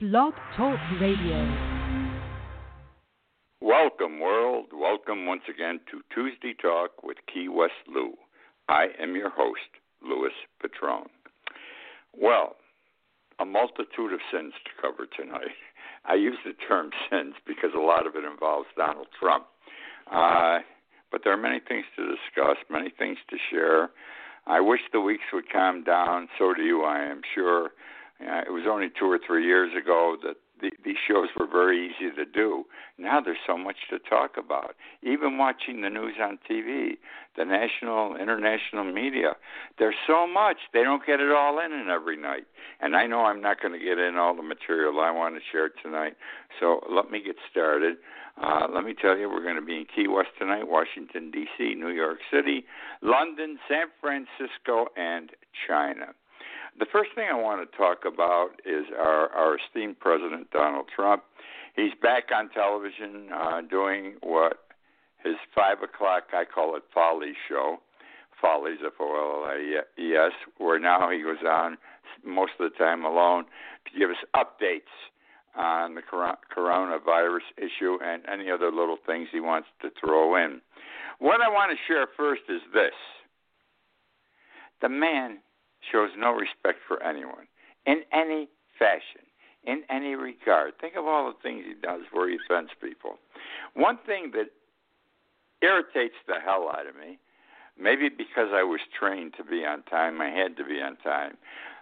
Blog Talk Radio. Welcome, world. Welcome once again to Tuesday Talk with Key West Lou. I am your host, Louis Patron. Well, a multitude of sins to cover tonight. I use the term sins because a lot of it involves Donald Trump. Uh, but there are many things to discuss, many things to share. I wish the weeks would calm down. So do you, I am sure. It was only two or three years ago that the, these shows were very easy to do. Now there's so much to talk about. Even watching the news on TV, the national, international media, there's so much. They don't get it all in in every night. And I know I'm not going to get in all the material I want to share tonight. So let me get started. Uh, let me tell you, we're going to be in Key West tonight, Washington, D.C., New York City, London, San Francisco, and China. The first thing I want to talk about is our, our esteemed President Donald Trump. He's back on television uh, doing what his five o'clock, I call it Folly show, Follies, F O L L E S, where now he goes on most of the time alone to give us updates on the coronavirus issue and any other little things he wants to throw in. What I want to share first is this the man shows no respect for anyone in any fashion, in any regard. Think of all the things he does where he offends people. One thing that irritates the hell out of me, maybe because I was trained to be on time, I had to be on time.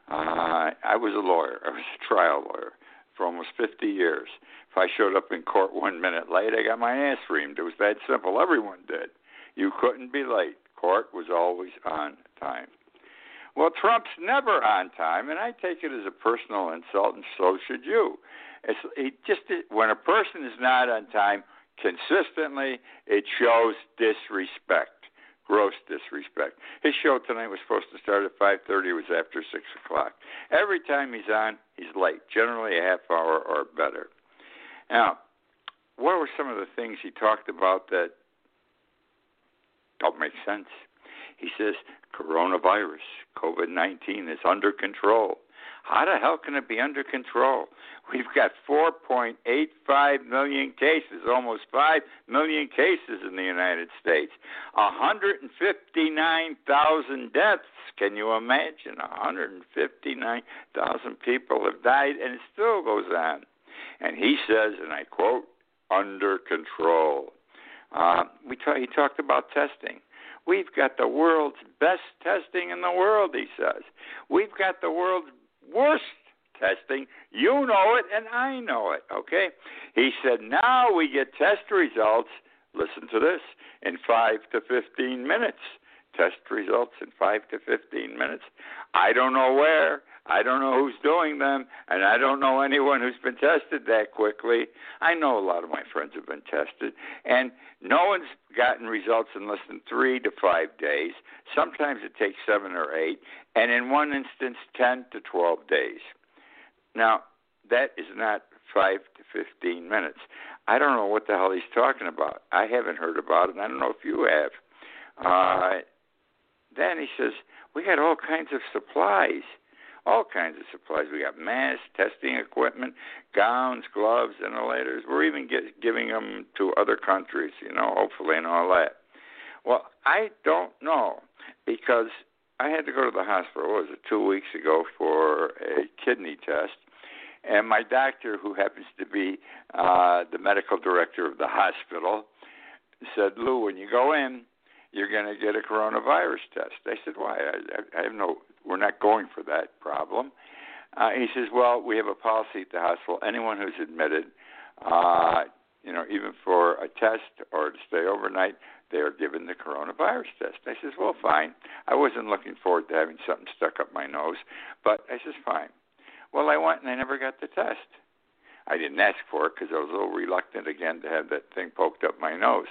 Uh, I was a lawyer, I was a trial lawyer for almost 50 years. If I showed up in court one minute late, I got my ass reamed. It was that simple. Everyone did. You couldn't be late. Court was always on time. Well, Trump's never on time, and I take it as a personal insult, and so should you. It's it just when a person is not on time consistently, it shows disrespect, gross disrespect. His show tonight was supposed to start at 5:30. It was after six o'clock. Every time he's on, he's late, generally a half hour or better. Now, what were some of the things he talked about that don't make sense? He says coronavirus, COVID 19 is under control. How the hell can it be under control? We've got 4.85 million cases, almost 5 million cases in the United States, 159,000 deaths. Can you imagine? 159,000 people have died, and it still goes on. And he says, and I quote, under control. Uh, we t- he talked about testing. We've got the world's best testing in the world, he says. We've got the world's worst testing. You know it, and I know it, okay? He said, now we get test results, listen to this, in 5 to 15 minutes. Test results in 5 to 15 minutes. I don't know where. I don't know who's doing them, and I don't know anyone who's been tested that quickly. I know a lot of my friends have been tested, and no one's gotten results in less than three to five days. Sometimes it takes seven or eight, and in one instance, 10 to 12 days. Now, that is not five to 15 minutes. I don't know what the hell he's talking about. I haven't heard about it, and I don't know if you have. Uh, then he says, We got all kinds of supplies all kinds of supplies. We got masks, testing equipment, gowns, gloves, ventilators. We're even get, giving them to other countries, you know, hopefully, and all that. Well, I don't know because I had to go to the hospital. What was it two weeks ago for a kidney test? And my doctor, who happens to be uh, the medical director of the hospital, said, "Lou, when you go in, you're going to get a coronavirus test." I said, "Why? I, I have no we're not going for that problem. Uh, he says, well, we have a policy at the hospital. Anyone who's admitted, uh, you know, even for a test or to stay overnight, they are given the coronavirus test. I says, well, fine. I wasn't looking forward to having something stuck up my nose, but I says, fine. Well, I went and I never got the test. I didn't ask for it because I was a little reluctant again to have that thing poked up my nose.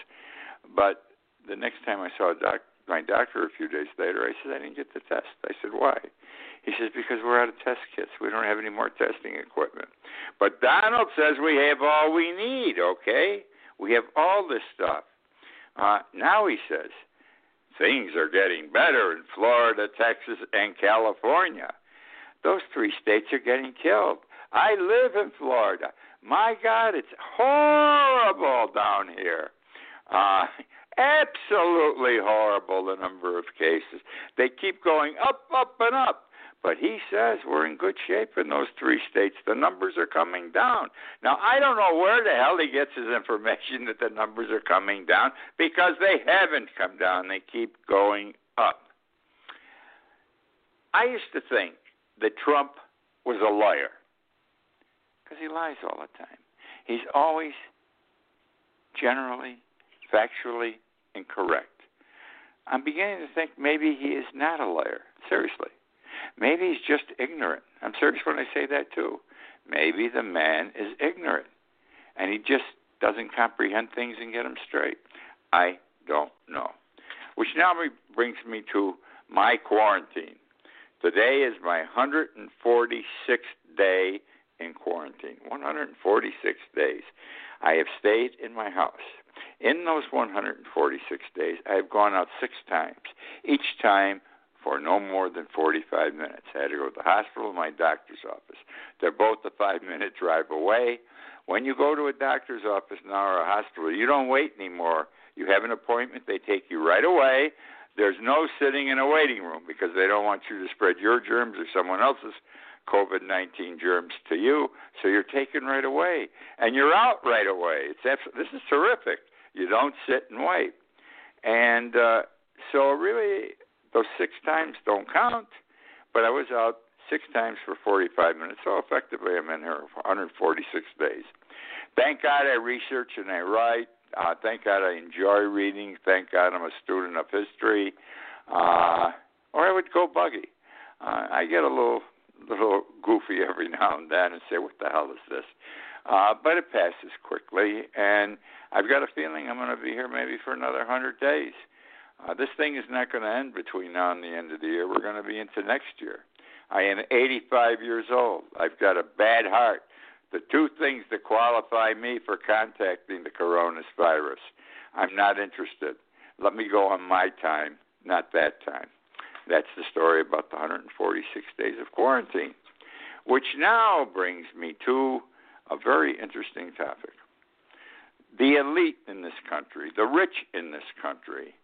But the next time I saw a doc, my doctor a few days later, I said I didn't get the test. I said why? He says because we're out of test kits. We don't have any more testing equipment. But Donald says we have all we need. Okay, we have all this stuff. Uh, now he says things are getting better in Florida, Texas, and California. Those three states are getting killed. I live in Florida. My God, it's horrible down here. Uh, absolutely horrible, the number of cases. They keep going up, up, and up. But he says we're in good shape in those three states. The numbers are coming down. Now, I don't know where the hell he gets his information that the numbers are coming down because they haven't come down. They keep going up. I used to think that Trump was a liar because he lies all the time. He's always generally, factually incorrect. I'm beginning to think maybe he is not a liar. Seriously. Maybe he's just ignorant. I'm serious when I say that too. Maybe the man is ignorant and he just doesn't comprehend things and get them straight. I don't know. Which now brings me to my quarantine. Today is my 146th day in quarantine. 146 days. I have stayed in my house. In those 146 days, I have gone out six times. Each time for no more than 45 minutes. I had to go to the hospital and my doctor's office. They're both a five minute drive away. When you go to a doctor's office now or a hospital, you don't wait anymore. You have an appointment, they take you right away. There's no sitting in a waiting room because they don't want you to spread your germs or someone else's COVID 19 germs to you. So you're taken right away. And you're out right away. It's This is terrific. You don't sit and wait. And uh, so, really, those six times don't count, but I was out six times for 45 minutes, so effectively I'm in here 146 days. Thank God I research and I write. Uh, thank God I enjoy reading. Thank God I'm a student of history. Uh, or I would go buggy. Uh, I get a little little goofy every now and then and say, "What the hell is this?" Uh, but it passes quickly, and I've got a feeling I'm going to be here maybe for another hundred days. Uh, this thing is not going to end between now and the end of the year. We're going to be into next year. I am 85 years old. I've got a bad heart. The two things that qualify me for contacting the coronavirus, I'm not interested. Let me go on my time, not that time. That's the story about the 146 days of quarantine, which now brings me to a very interesting topic. The elite in this country, the rich in this country,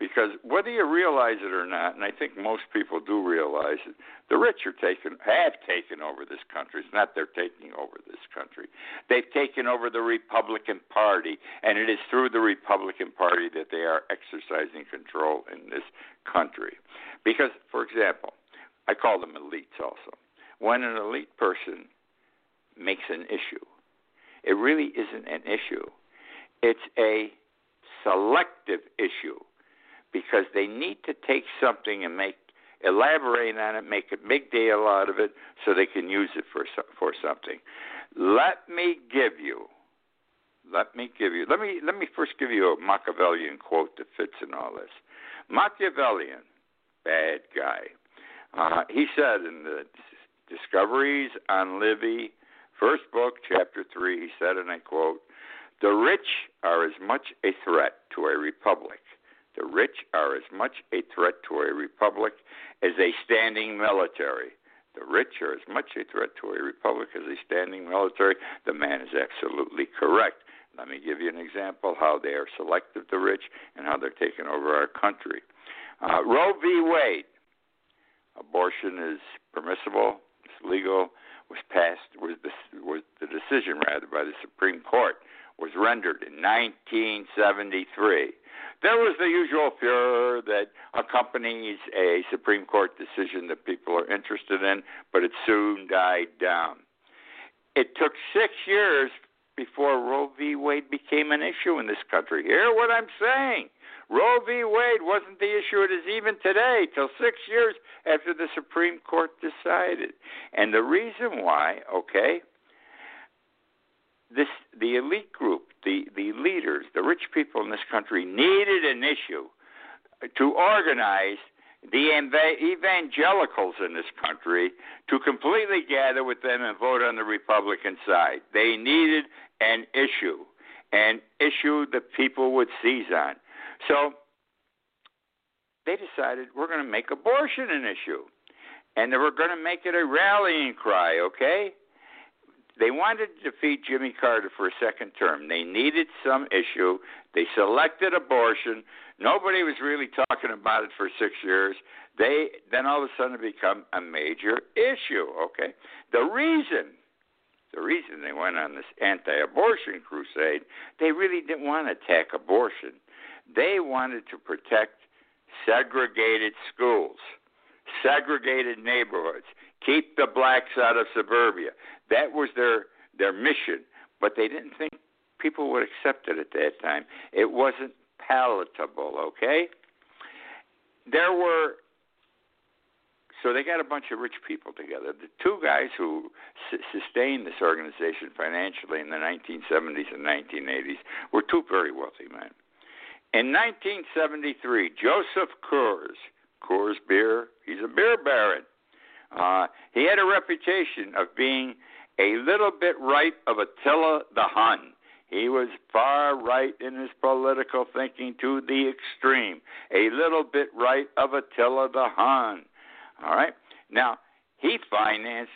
because whether you realize it or not, and I think most people do realize it, the rich are taken have taken over this country. It's not they're taking over this country. They've taken over the Republican Party, and it is through the Republican Party that they are exercising control in this country. Because, for example, I call them elites also. When an elite person makes an issue, it really isn't an issue. It's a selective issue because they need to take something and make elaborate on it, make a big deal out of it, so they can use it for for something. Let me give you, let me give you, let me let me first give you a Machiavellian quote that fits in all this. Machiavellian, bad guy. Uh, he said in the Discourses on Livy, first book, chapter three, he said, and I quote: "The rich are as much a threat to a republic." The rich are as much a threat to a republic as a standing military. The rich are as much a threat to a republic as a standing military. The man is absolutely correct. Let me give you an example how they are selective, the rich, and how they're taking over our country. Uh, Roe v. Wade, abortion is permissible, it's legal, was passed, was the, was the decision rather by the Supreme Court was rendered in 1973. There was the usual furor that accompanies a Supreme Court decision that people are interested in, but it soon died down. It took six years before Roe v. Wade became an issue in this country. Hear what I'm saying. Roe v. Wade wasn't the issue it is even today, till six years after the Supreme Court decided. And the reason why, okay, this the elite group, the the leaders, the rich people in this country needed an issue to organize the evangelicals in this country to completely gather with them and vote on the Republican side. They needed an issue, an issue that people would seize on. So they decided we're going to make abortion an issue. And they were going to make it a rallying cry, okay? They wanted to defeat Jimmy Carter for a second term. They needed some issue. They selected abortion. Nobody was really talking about it for six years. They then all of a sudden become a major issue. Okay, the reason, the reason they went on this anti-abortion crusade, they really didn't want to attack abortion. They wanted to protect segregated schools, segregated neighborhoods, keep the blacks out of suburbia. That was their their mission, but they didn't think people would accept it at that time. It wasn't palatable, okay? There were so they got a bunch of rich people together. The two guys who s- sustained this organization financially in the 1970s and 1980s were two very wealthy men. In 1973, Joseph Coors, Coors beer, he's a beer baron. Uh, he had a reputation of being a little bit right of Attila the Hun. He was far right in his political thinking to the extreme. A little bit right of Attila the Hun. All right? Now, he financed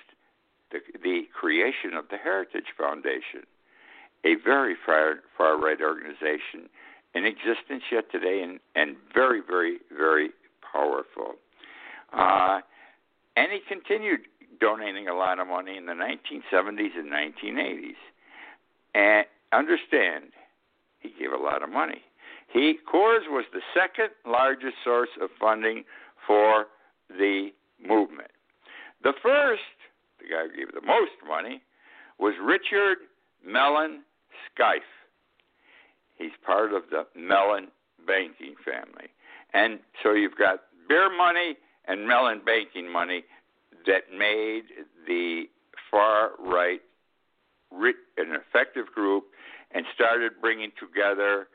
the, the creation of the Heritage Foundation, a very far, far right organization in existence yet today and, and very, very, very powerful. Uh, and he continued donating a lot of money in the 1970s and 1980s. And understand, he gave a lot of money. He Coors was the second largest source of funding for the movement. The first, the guy who gave the most money, was Richard Mellon Scaife. He's part of the Mellon banking family. And so you've got beer money and Mellon banking money that made the far right an effective group and started bringing together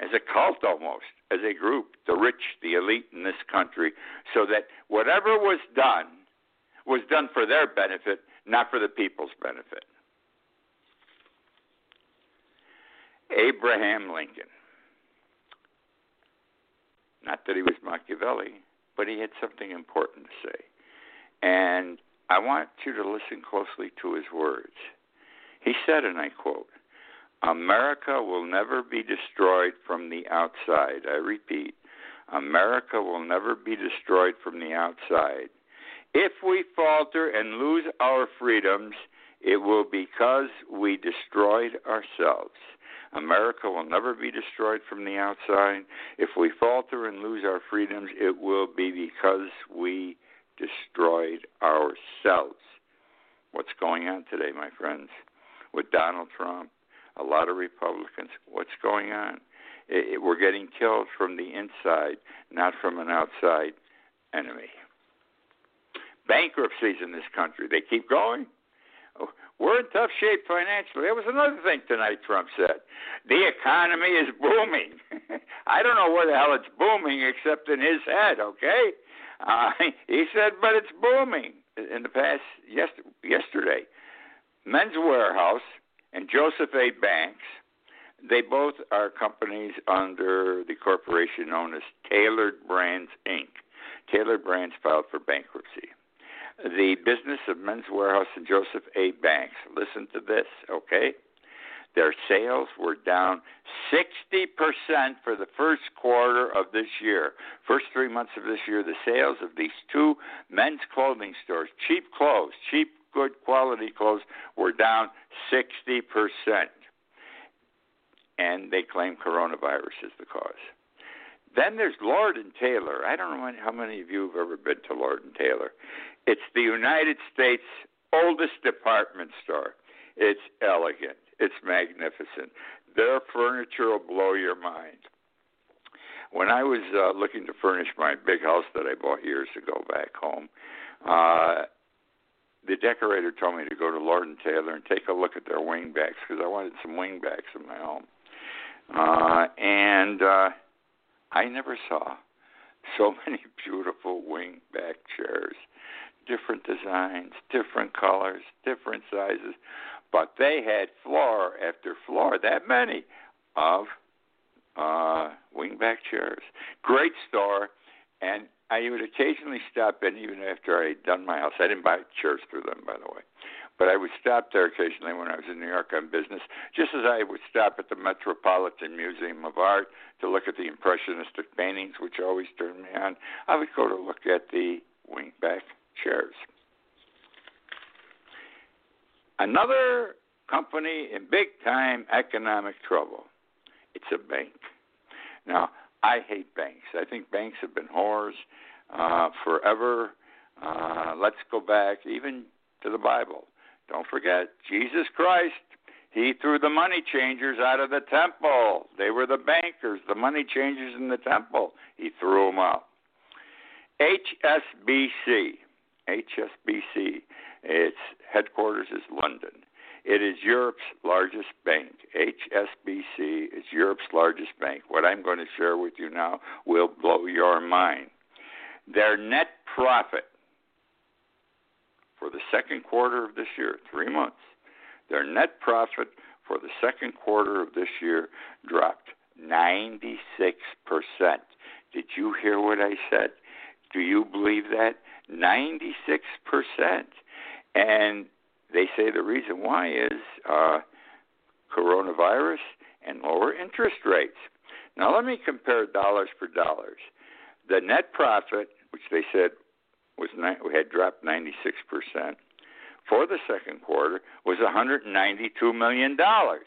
as a cult almost, as a group, the rich, the elite in this country, so that whatever was done was done for their benefit, not for the people's benefit. Abraham Lincoln. Not that he was Machiavelli, but he had something important to say. And I want you to listen closely to his words. He said, and I quote, America will never be destroyed from the outside. I repeat, America will never be destroyed from the outside. If we falter and lose our freedoms, it will be because we destroyed ourselves. America will never be destroyed from the outside. If we falter and lose our freedoms, it will be because we destroyed ourselves. What's going on today, my friends, with Donald Trump? A lot of Republicans. What's going on? It, it, we're getting killed from the inside, not from an outside enemy. Bankruptcies in this country, they keep going. We're in tough shape financially. That was another thing tonight Trump said. The economy is booming. I don't know where the hell it's booming except in his head, okay? Uh, he said, but it's booming. In the past, yes, yesterday, Men's Wearhouse and Joseph A. Banks, they both are companies under the corporation known as Tailored Brands Inc. Tailored Brands filed for bankruptcy. The business of Men's Wearhouse and Joseph A. Banks, listen to this, okay? Their sales were down 60% for the first quarter of this year. First three months of this year, the sales of these two men's clothing stores, cheap clothes, cheap, good quality clothes, were down 60%. And they claim coronavirus is the cause. Then there's Lord and Taylor. I don't know how many of you have ever been to Lord and Taylor. It's the United States' oldest department store. It's elegant. It's magnificent. Their furniture will blow your mind. When I was uh, looking to furnish my big house that I bought years ago back home, uh, the decorator told me to go to Lord and Taylor and take a look at their wingbacks because I wanted some wingbacks in my home. Uh, and uh, I never saw so many beautiful wingback chairs, designs, different colors, different sizes, but they had floor after floor, that many of uh, wingback chairs. Great store, and I would occasionally stop in even after I had done my house. I didn't buy chairs through them, by the way. But I would stop there occasionally when I was in New York on business, just as I would stop at the Metropolitan Museum of Art to look at the Impressionistic paintings, which always turned me on. I would go to look at the wingback chairs. Another company in big time economic trouble. It's a bank. Now, I hate banks. I think banks have been whores uh, forever. Uh, let's go back even to the Bible. Don't forget, Jesus Christ, he threw the money changers out of the temple. They were the bankers, the money changers in the temple. He threw them out. HSBC, HSBC, its headquarters is London. It is Europe's largest bank. HSBC is Europe's largest bank. What I'm going to share with you now will blow your mind. Their net profit for the second quarter of this year, three months, their net profit for the second quarter of this year dropped 96%. Did you hear what I said? Do you believe that? 96%. And they say the reason why is uh, coronavirus and lower interest rates. Now, let me compare dollars for dollars. The net profit, which they said was had dropped 96 percent for the second quarter, was 192 million dollars.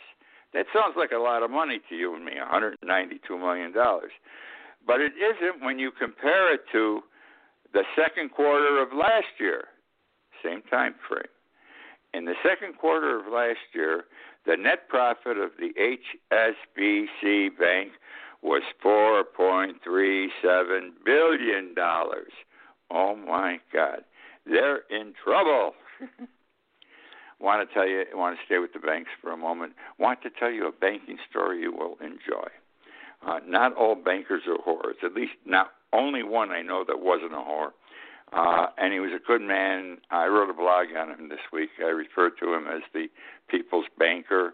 That sounds like a lot of money to you and me, 192 million dollars, but it isn't when you compare it to the second quarter of last year, same time frame. In the second quarter of last year, the net profit of the HSBC Bank was $4.37 billion. Oh my God. They're in trouble. want to tell you, want to stay with the banks for a moment. Want to tell you a banking story you will enjoy. Uh, not all bankers are whores. At least not only one I know that wasn't a whore. Uh, and he was a good man. I wrote a blog on him this week. I referred to him as the people's banker.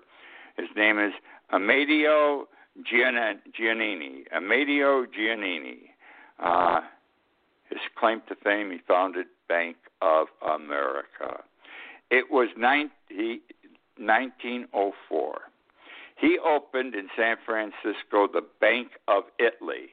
His name is Amadeo Giannini. Amadeo Giannini. Uh, his claim to fame, he founded Bank of America. It was 19, 1904. He opened in San Francisco the Bank of Italy.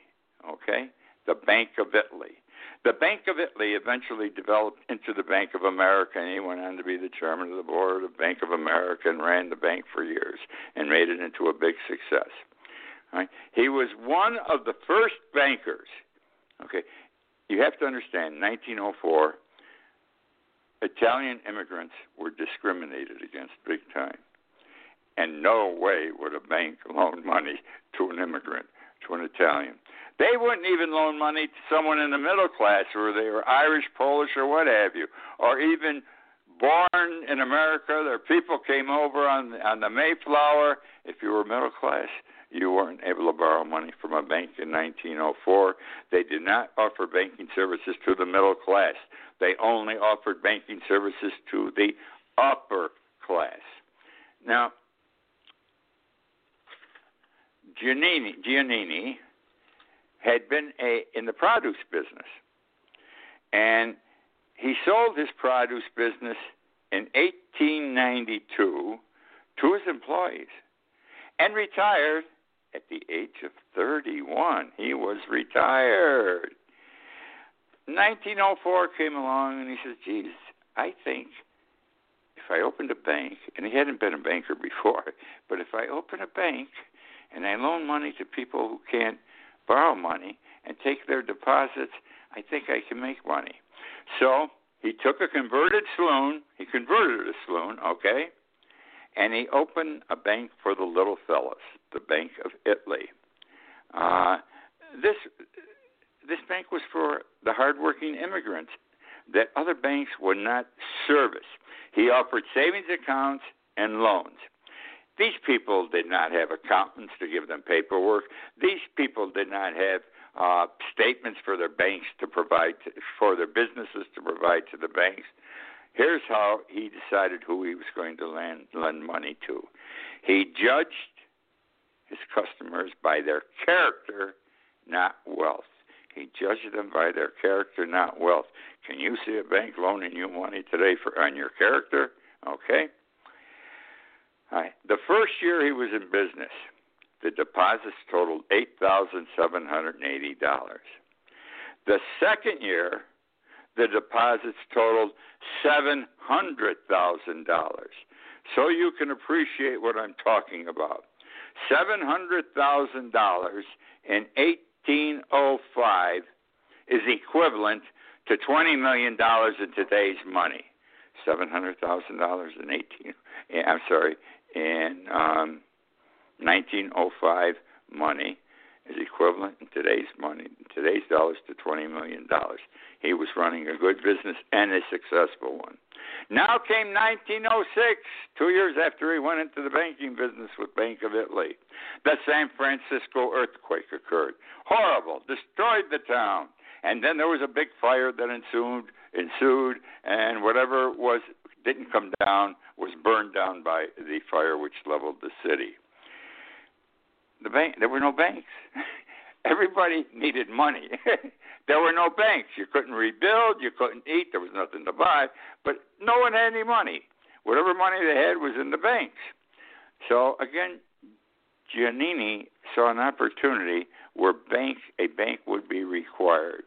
Okay? The Bank of Italy. The Bank of Italy eventually developed into the Bank of America, and he went on to be the chairman of the board of Bank of America and ran the bank for years and made it into a big success. Right? He was one of the first bankers. Okay, you have to understand, 1904, Italian immigrants were discriminated against big time, and no way would a bank loan money to an immigrant, to an Italian. They wouldn't even loan money to someone in the middle class, or they were Irish, Polish, or what have you, or even born in America. Their people came over on on the Mayflower. If you were middle class, you weren't able to borrow money from a bank in 1904. They did not offer banking services to the middle class. They only offered banking services to the upper class. Now, Giannini, Giannini had been a, in the produce business. And he sold his produce business in 1892 to his employees and retired at the age of 31. He was retired. 1904 came along and he says, geez, I think if I opened a bank, and he hadn't been a banker before, but if I open a bank and I loan money to people who can't borrow money and take their deposits, I think I can make money. So he took a converted saloon, he converted a saloon, okay, and he opened a bank for the little fellas, the Bank of Italy. Uh, this this bank was for the hardworking immigrants. that other banks would not service. He offered savings accounts and loans. These people did not have accountants to give them paperwork. These people did not have uh, statements for their banks to provide to, for their businesses to provide to the banks. Here's how he decided who he was going to lend, lend money to. He judged his customers by their character, not wealth. He judged them by their character, not wealth. Can you see a bank loaning you money today for on your character? Okay. Right. The first year he was in business, the deposits totaled eight thousand seven hundred and eighty dollars. The second year, the deposits totaled seven hundred thousand dollars. So you can appreciate what I'm talking about. Seven hundred thousand dollars in eighteen oh five is equivalent to twenty million dollars in today's money. Seven hundred thousand dollars in eighteen. I'm sorry, in um, 1905 money is equivalent in today's money, today's dollars, to 20 million dollars. He was running a good business and a successful one. Now came 1906, two years after he went into the banking business with Bank of Italy. The San Francisco earthquake occurred. Horrible, destroyed the town. And then there was a big fire that ensued, ensued, and whatever was didn't come down was burned down by the fire which leveled the city. The bank, there were no banks. Everybody needed money. there were no banks. You couldn't rebuild. You couldn't eat. There was nothing to buy. But no one had any money. Whatever money they had was in the banks. So again, Giannini saw an opportunity where bank a bank would be required.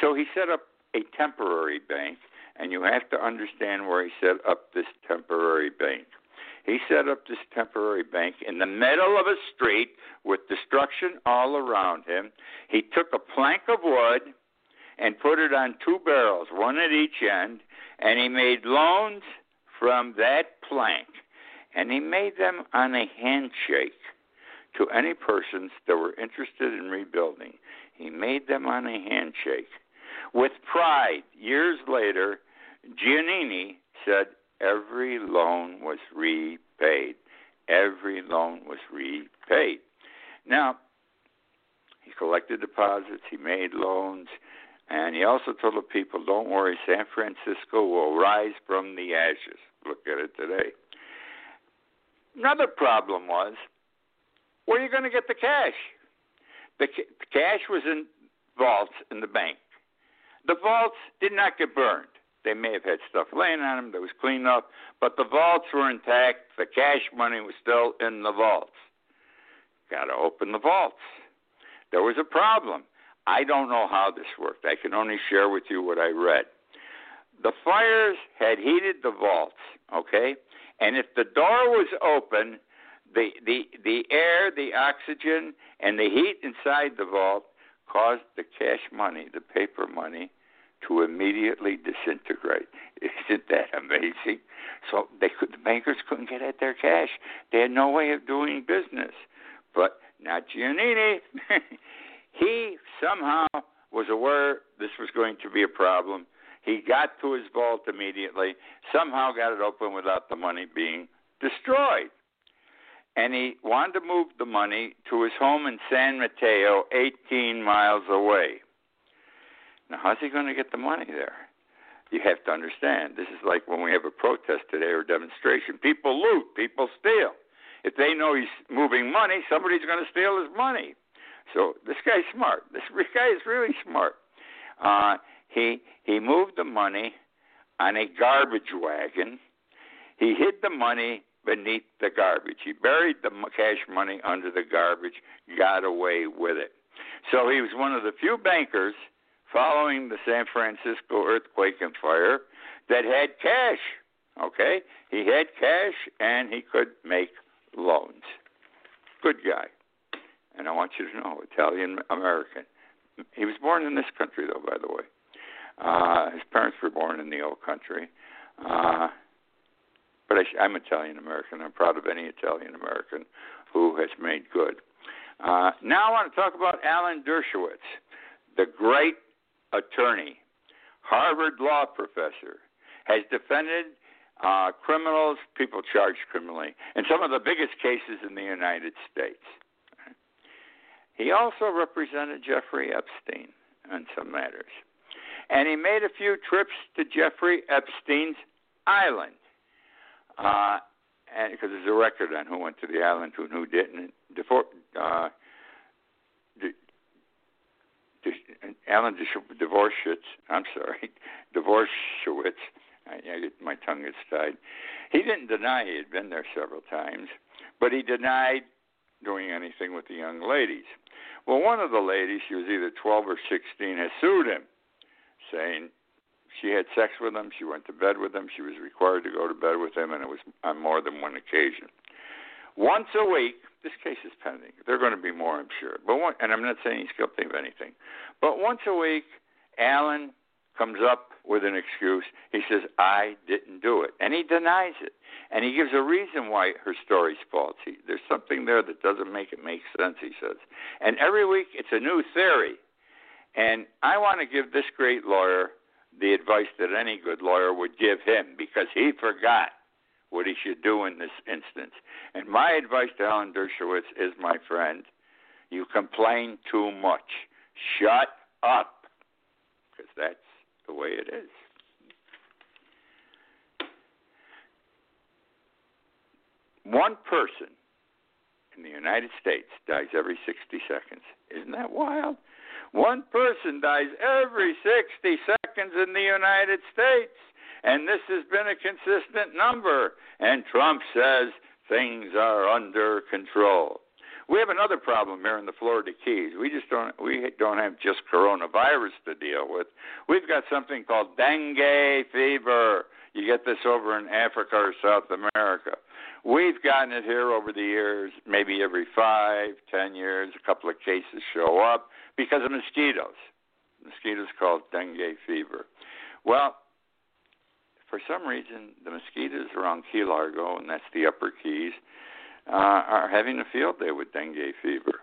So he set up a temporary bank, and you have to understand where he set up this temporary bank. He set up this temporary bank in the middle of a street with destruction all around him. He took a plank of wood and put it on two barrels, one at each end, and he made loans from that plank. And he made them on a handshake to any persons that were interested in rebuilding. He made them on a handshake. With pride, years later, Giannini said, every loan was repaid. Every loan was repaid. Now, he collected deposits, he made loans, and he also told the people, don't worry, San Francisco will rise from the ashes. Look at it today. Another problem was, where are you going to get the cash? The, ca- the cash was in vaults in the bank. The vaults did not get burned. They may have had stuff laying on them that was cleaned up, but the vaults were intact. The cash money was still in the vaults. Got to open the vaults. There was a problem. I don't know how this worked. I can only share with you what I read. The fires had heated the vaults, okay? And if the door was open, the the the air, the oxygen, and the heat inside the vault caused the cash money, the paper money, to immediately disintegrate. Isn't that amazing? So they could, the bankers couldn't get at their cash. They had no way of doing business. But not Giannini. he somehow was aware this was going to be a problem. He got to his vault immediately, somehow got it open without the money being destroyed. And he wanted to move the money to his home in San Mateo, 18 miles away. Now, how's he going to get the money there? You have to understand. This is like when we have a protest today or demonstration. People loot, people steal. If they know he's moving money, somebody's going to steal his money. So this guy's smart. This guy is really smart. Uh, he he moved the money on a garbage wagon. He hid the money beneath the garbage. He buried the cash money under the garbage, got away with it. So he was one of the few bankers following the San Francisco earthquake and fire that had cash. Okay? He had cash and he could make loans. Good guy. And I want you to know, Italian American. He was born in this country, though, by the way. Uh, his parents were born in the old country. Uh, but I, I'm Italian American. I'm proud of any Italian American who has made good. Uh, now I want to talk about Alan Dershowitz, the great attorney, Harvard law professor, has defended uh, criminals, people charged criminally, in some of the biggest cases in the United States. He also represented Jeffrey Epstein on some matters. And he made a few trips to Jeffrey Epstein's island. Uh, and because there's a record on who went to the island and who didn't. Before, uh, Alan Dvorsowitz, I'm sorry, Dvorsowitz, I, I, my tongue is tied. He didn't deny he had been there several times, but he denied doing anything with the young ladies. Well, one of the ladies, she was either 12 or 16, has sued him, saying she had sex with him, she went to bed with him, she was required to go to bed with him, and it was on more than one occasion. Once a week, this case is pending. There are going to be more, I'm sure. But one, and I'm not saying he's guilty of anything. But once a week, Alan comes up with an excuse. He says, "I didn't do it," and he denies it. And he gives a reason why her story's. He, there's something there that doesn't make it make sense. He says, and every week it's a new theory. And I want to give this great lawyer the advice that any good lawyer would give him because he forgot what he should do in this instance. And my advice to Alan Dershowitz is, my friend, you complain too much. Shut up, because that's the way it is. One person in the United States dies every 60 seconds. Isn't that wild? One person dies every 60 seconds in the United States. And this has been a consistent number. And Trump says things are under control. We have another problem here in the Florida Keys. We just don't we don't have just coronavirus to deal with. We've got something called dengue fever. You get this over in Africa or South America. We've gotten it here over the years, maybe every five, ten years, a couple of cases show up because of mosquitoes. Mosquitoes called dengue fever. Well, for some reason, the mosquitoes around Key Largo, and that's the upper Keys, uh, are having a field day with dengue fever.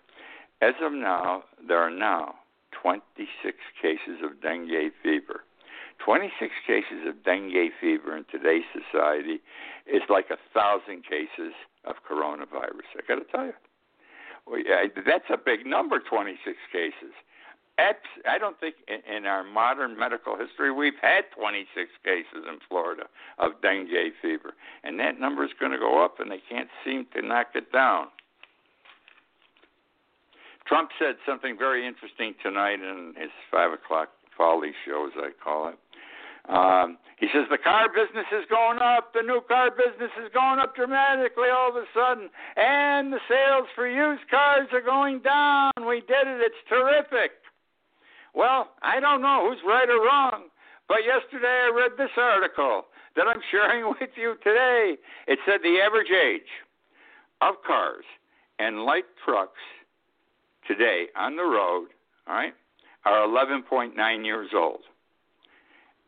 As of now, there are now 26 cases of dengue fever. 26 cases of dengue fever in today's society is like a thousand cases of coronavirus. I got to tell you, well, yeah, that's a big number. 26 cases. I don't think in our modern medical history we've had 26 cases in Florida of dengue fever, and that number is going to go up, and they can't seem to knock it down. Trump said something very interesting tonight in his five o'clock folly show, as I call it. Um, he says the car business is going up, the new car business is going up dramatically all of a sudden, and the sales for used cars are going down. We did it, it's terrific. Well, I don't know who's right or wrong, but yesterday I read this article that I'm sharing with you today. It said the average age of cars and light trucks today on the road, all right, are 11.9 years old.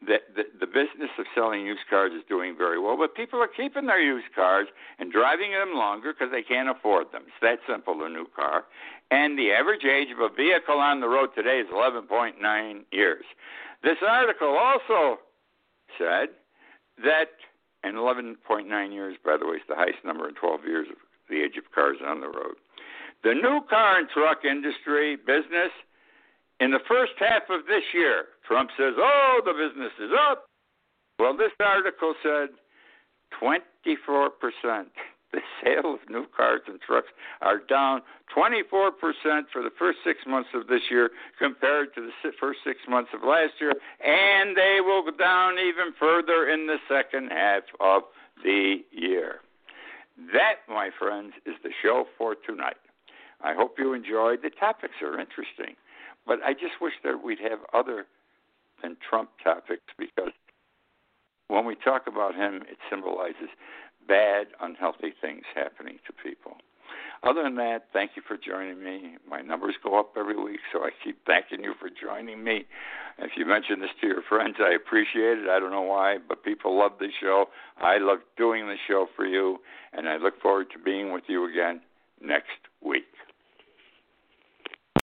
The, the, the business of selling used cars is doing very well, but people are keeping their used cars and driving them longer because they can't afford them. It's that simple, a new car. And the average age of a vehicle on the road today is 11.9 years. This article also said that, and 11.9 years, by the way, is the highest number in 12 years of the age of cars on the road. The new car and truck industry business in the first half of this year, Trump says, oh, the business is up. Well, this article said 24%. The sale of new cars and trucks are down 24% for the first six months of this year compared to the first six months of last year, and they will go down even further in the second half of the year. That, my friends, is the show for tonight. I hope you enjoyed. The topics are interesting. But I just wish that we'd have other than Trump topics because when we talk about him, it symbolizes bad, unhealthy things happening to people. Other than that, thank you for joining me. My numbers go up every week, so I keep thanking you for joining me. If you mention this to your friends, I appreciate it. I don't know why, but people love the show. I love doing the show for you, and I look forward to being with you again next week.